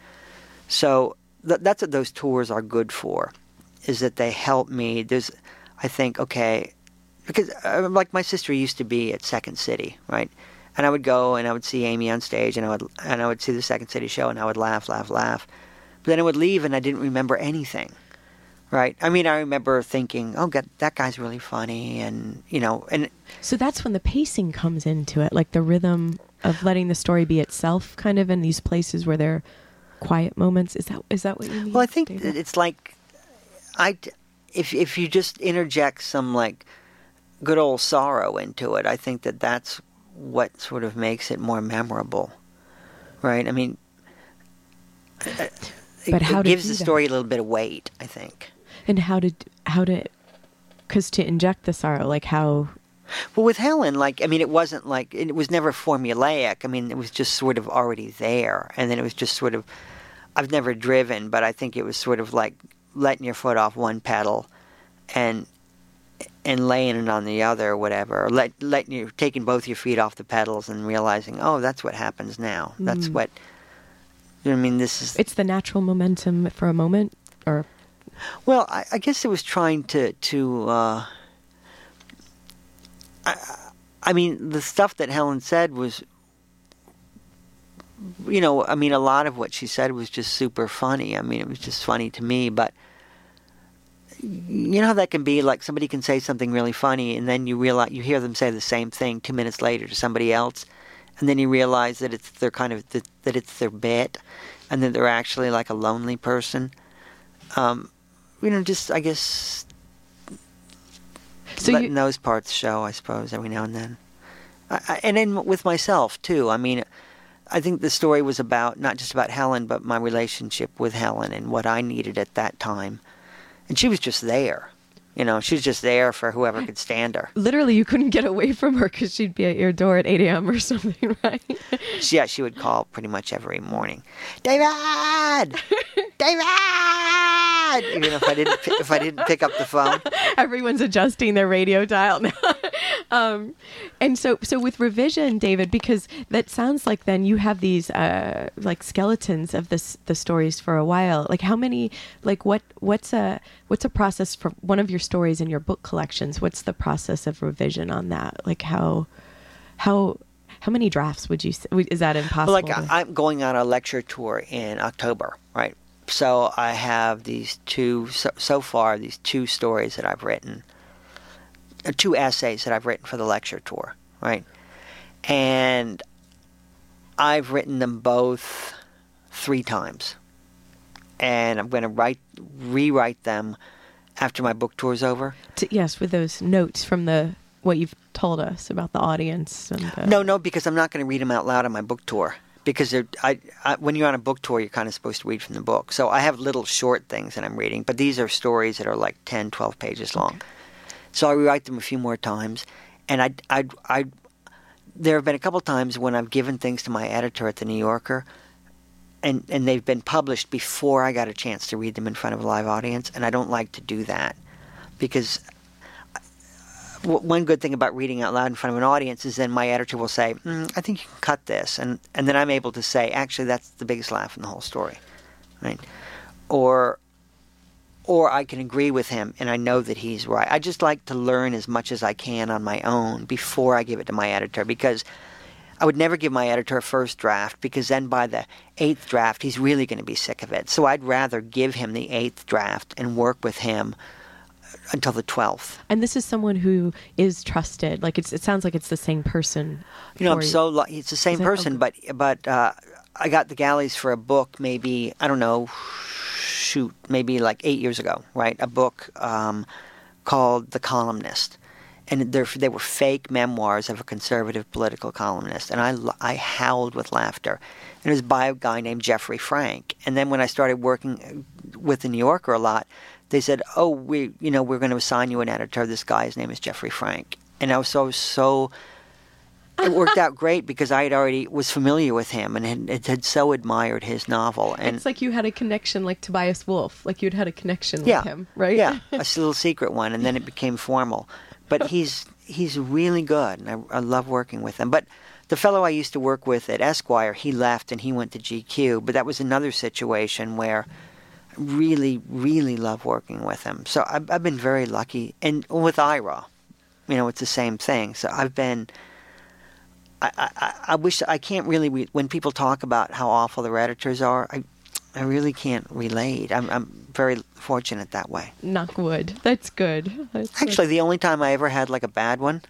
So th- that's what those tours are good for, is that they help me. There's, I think, okay, because uh, like my sister used to be at Second City, right? And I would go and I would see Amy on stage, and I would and I would see the Second City show, and I would laugh, laugh, laugh. But then I would leave, and I didn't remember anything, right? I mean, I remember thinking, "Oh, God, that guy's really funny," and you know, and So that's when the pacing comes into it, like the rhythm of letting the story be itself, kind of in these places where there are quiet moments. Is that is that what you mean? Well, I think David? it's like I if if you just interject some like good old sorrow into it, I think that that's what sort of makes it more memorable, right? I mean, But it how to gives the that? story a little bit of weight. I think. And how to how to because to inject the sorrow, like how Well, with Helen, like I mean, it wasn't like it was never formulaic. I mean, it was just sort of already there, and then it was just sort of. I've never driven, but I think it was sort of like letting your foot off one pedal, and and laying it on the other, or whatever. Or let letting you taking both your feet off the pedals and realizing, oh, that's what happens now. That's Mm. what. I mean, this is It's the natural momentum for a moment, or Well, I, I guess it was trying to to. Uh, I, I mean, the stuff that Helen said was, you know, I mean, a lot of what she said was just super funny. I mean, it was just funny to me, but. You know how that can be like somebody can say something really funny and then you realize you hear them say the same thing 2 minutes later to somebody else and then you realize that it's their kind of that, that it's their bit and that they're actually like a lonely person um, you know, just I guess so letting you, those parts show, I suppose, every now and then. I, I, and then with myself too. I mean, I think the story was about not just about Helen, but my relationship with Helen and what I needed at that time. And she was just there. You know, she was just there for whoever could stand her. literally you couldn't get away from her because she'd be at your door at 8 a.m. or something, right? Yeah, she would call pretty much every morning. David, David. Even if I didn't, if I didn't pick up the phone. Everyone's adjusting their radio dial now. um, and so, so with revision, David, because that sounds like then you have these uh, like skeletons of this the stories for a while. Like how many? Like what? What's a what's a process for one of your stories in your book collections? What's the process of revision on that? Like how how how many drafts would you? s- Is that impossible? Like to- I'm going on a lecture tour in October, right? So I have these two so, so far these two stories that I've written, uh, two essays that I've written for the lecture tour, right? And I've written them both three times, and I'm going to write rewrite them after my book tour's over. to- yes, with those notes from the what you've told us about the audience and the, No, no, because I'm not going to read them out loud on my book tour. Because they're, I, I, when you're on a book tour, you're kind of supposed to read from the book. So I have little short things that I'm reading, but these are stories that are like 10, 12 pages long. So I rewrite them a few more times, and I, I, I, there have been a couple times when I've given things to my editor at the New Yorker, and and they've been published before I got a chance to read them in front of a live audience, and I don't like to do that because one good thing about reading out loud in front of an audience is then my editor will say, mm, "I think you can cut this," and and then I'm able to say, "Actually, that's the biggest laugh in the whole story," right? Or or I can agree with him and I know that he's right. I just like to learn as much as I can on my own before I give it to my editor because I would never give my editor a first draft because then by the eighth draft he's really going to be sick of it. So I'd rather give him the eighth draft and work with him until the twelfth. And this is someone who is trusted. Like it's, it sounds like it's the same person. You know, I'm so lucky. It's the same person, but but uh, I got the galleys for a book. Maybe I don't know. Shoot, maybe like eight years ago, right? A book um, called The Columnist, and they're, were fake memoirs of a conservative political columnist, and I, I howled with laughter. And it was by a guy named Jeffrey Frank. And then when I started working uh, with the New Yorker a lot, they said, "Oh, we you know we're going to assign you an editor. This guy, his name is Jeffrey Frank." And I was so so it worked out great because I had already was familiar with him and had, had so admired his novel. And it's like you had a connection, like Tobias Wolff. Like you'd had a connection yeah, with him, right? Yeah, a little secret one, and then it became formal. But he's he's really good, and I, I love working with him. But the fellow I used to work with at Esquire, he left and he went to GQ. But that was another situation where I really, really love working with him. So I've, I've been very lucky, and with Ira, you know, it's the same thing. So I've been. I, I, I wish I can't really when people talk about how awful their editors are. I I really can't relate. I'm I'm very fortunate that way. Knock wood. That's good. That's Actually, the only time I ever had like a bad one,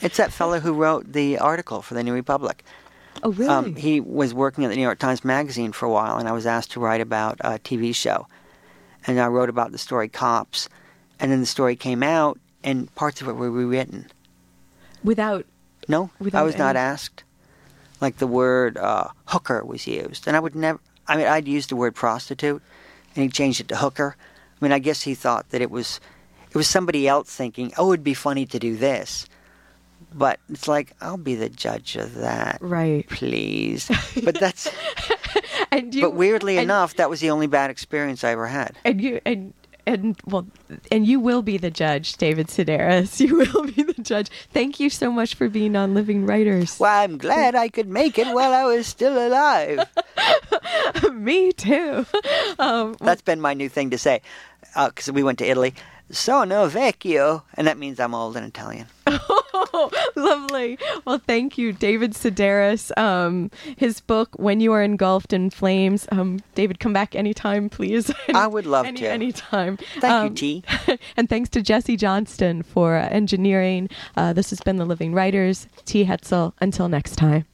it's that fellow who wrote the article for the New Republic. oh really? Um, he was working at the New York Times Magazine for a while, and I was asked to write about a TV show. And I wrote about the story Cops, and then the story came out, and parts of it were rewritten. Without No, I Without was not asked. Like the word uh, hooker was used, and I would never. I mean, I'd used the word prostitute, and he changed it to hooker. I mean, I guess he thought that it was, it was somebody else thinking, oh, it'd be funny to do this. But it's like I'll be the judge of that, Right. please. But that's And you, but weirdly and- enough, that was the only bad experience I ever had. and you and and well and you will be the judge david sedaris you will be the judge thank you so much for being on living writers Well, I'm glad I could make it while I was still alive. me too um, That's been my new thing to say, because we went to Italy. Sono vecchio, and that means I'm old in Italian. lovely well thank you david sedaris um, his book when you are engulfed in flames um, david come back anytime please I would love Any, to. anytime Thank you, Um, T. and thanks to Jesse Johnston for uh, engineering. Uh, this has been The Living Writers. T. Hetzel. Until next time.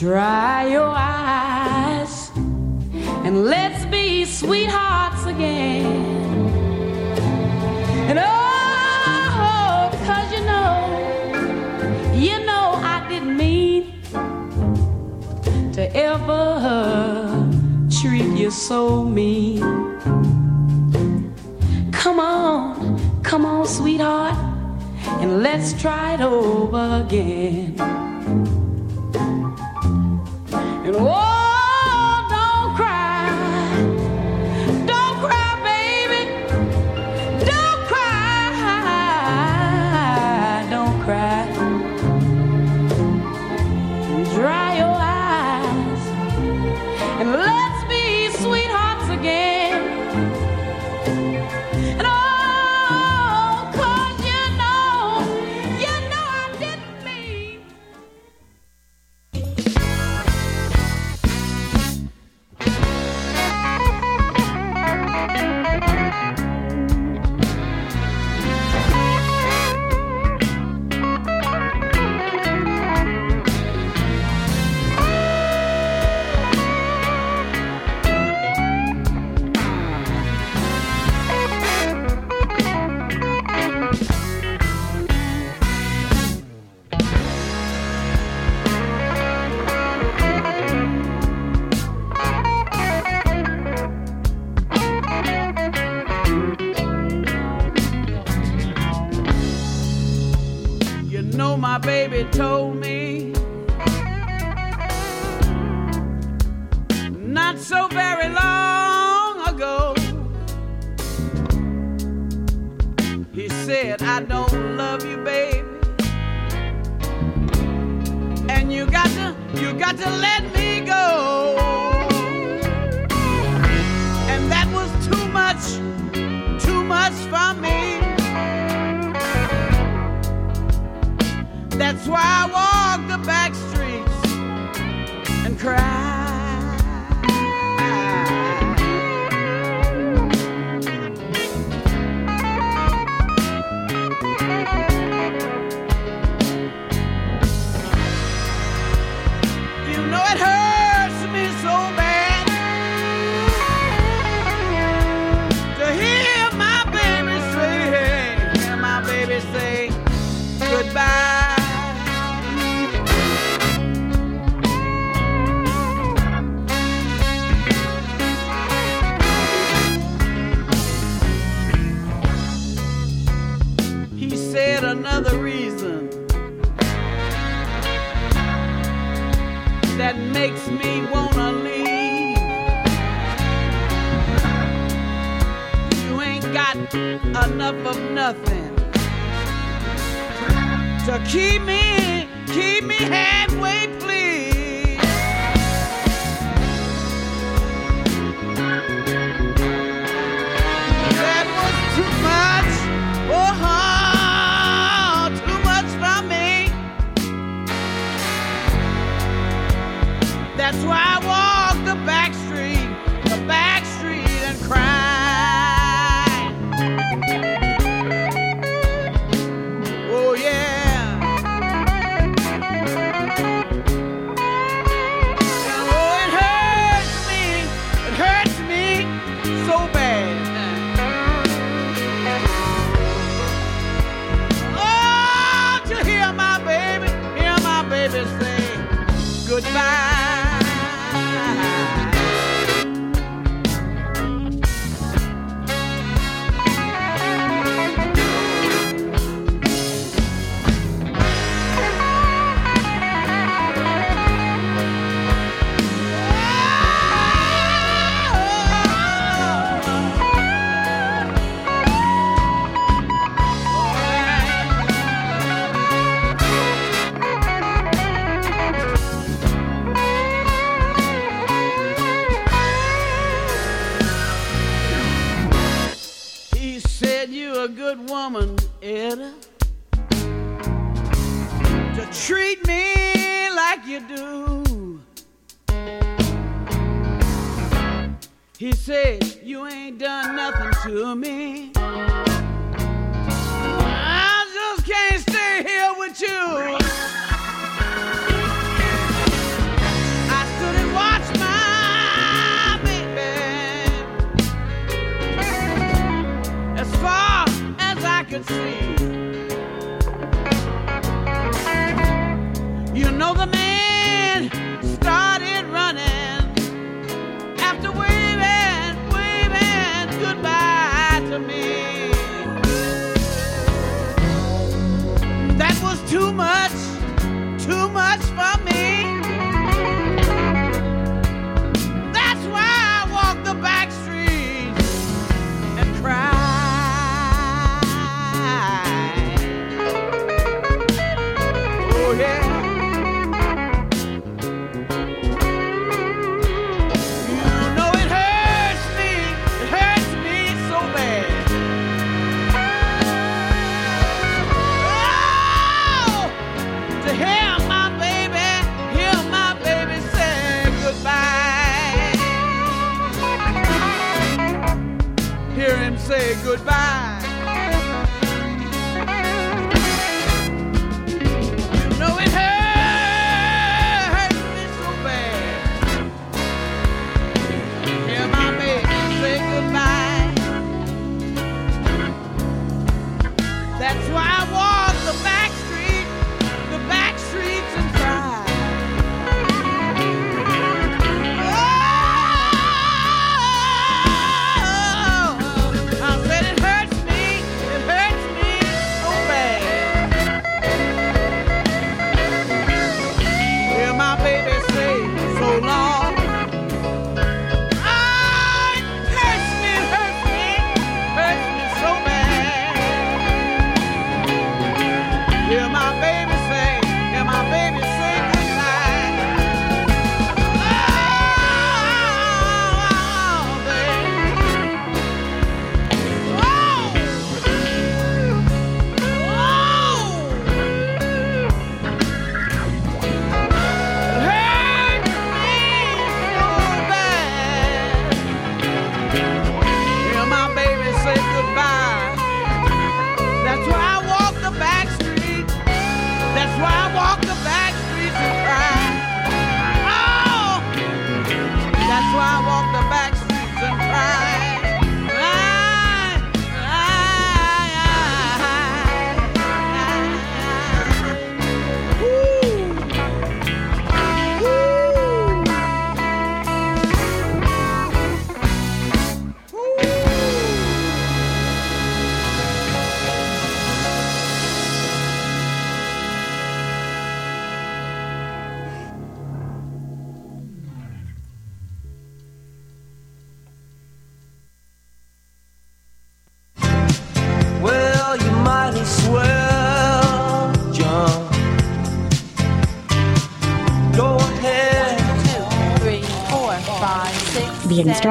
Dry your eyes and let's be sweethearts again. And oh, cause you know, you know I didn't mean to ever treat you so mean. Come on, come on, sweetheart, and let's try it over again. My baby told me not so very long ago. He said, I don't love you, baby. And you got to, you got to let me why I walk enough of nothing to keep me, keep me halfway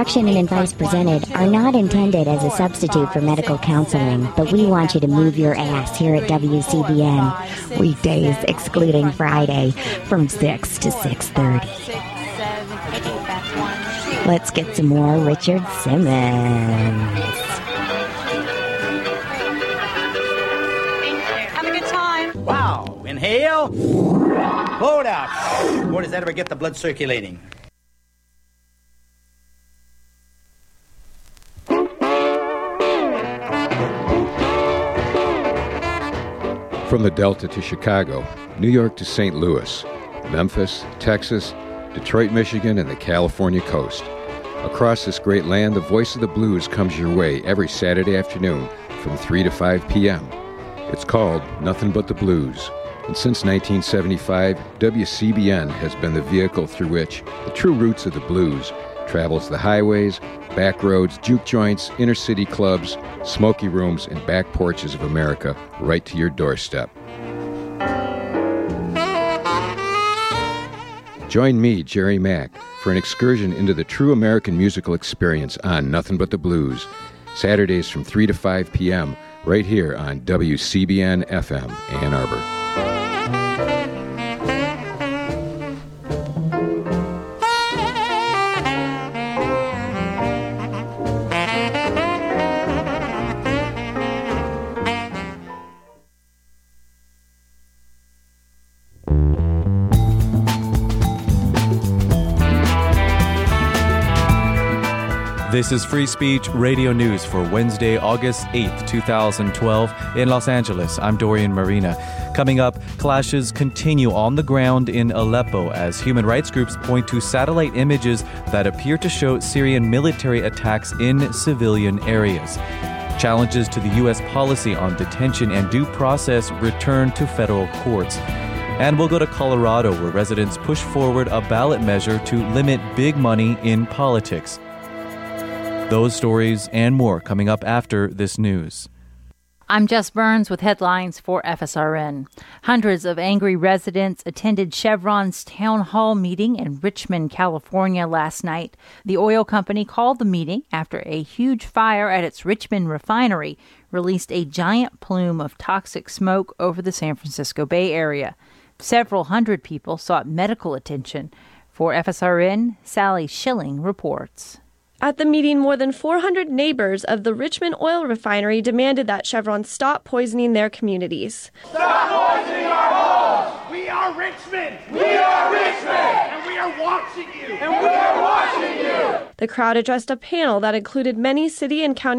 Direction and advice presented are not intended as a substitute for medical counseling, but we want you to move your ass here at WCBN weekdays excluding Friday from 6 to 6:30. Let's get some more Richard Simmons. Wow, inhale, blow it out. What does that ever get the blood circulating? From the Delta to Chicago, New York to St. Louis, Memphis, Texas, Detroit, Michigan, and the California coast. Across this great land, the voice of the blues comes your way every Saturday afternoon from 3 to 5 p.m. It's called Nothing But the Blues. And since 1975, WCBN has been the vehicle through which the true roots of the blues travels the highways, back roads, juke joints, inner city clubs, smoky rooms, and back porches of America right to your doorstep. Join me, Jerry Mack, for an excursion into the true American musical experience on Nothing But the Blues, Saturdays from 3 to 5 p.m., right here on WCBN FM, Ann Arbor. This is Free Speech Radio News for Wednesday, August 8th, 2012, in Los Angeles. I'm Dorian Merina. Coming up, clashes continue on the ground in Aleppo as human rights groups point to satellite images that appear to show Syrian military attacks in civilian areas. Challenges to the U.S. policy on detention and due process return to federal courts. And we'll go to Colorado, where residents push forward a ballot measure to limit big money in politics. Those stories and more coming up after this news. I'm Jess Burns with headlines for FSRN. Hundreds of angry residents attended Chevron's town hall meeting in Richmond, California last night. The oil company called the meeting after a huge fire at its Richmond refinery released a giant plume of toxic smoke over the San Francisco Bay Area. Several hundred people sought medical attention. For FSRN, Sally Schilling reports. At the meeting, more than 400 neighbors of the Richmond oil refinery demanded that Chevron stop poisoning their communities. Stop poisoning our homes! We are Richmond! We are Richmond! And we are watching you! And we are watching you! The crowd addressed a panel that included many city and county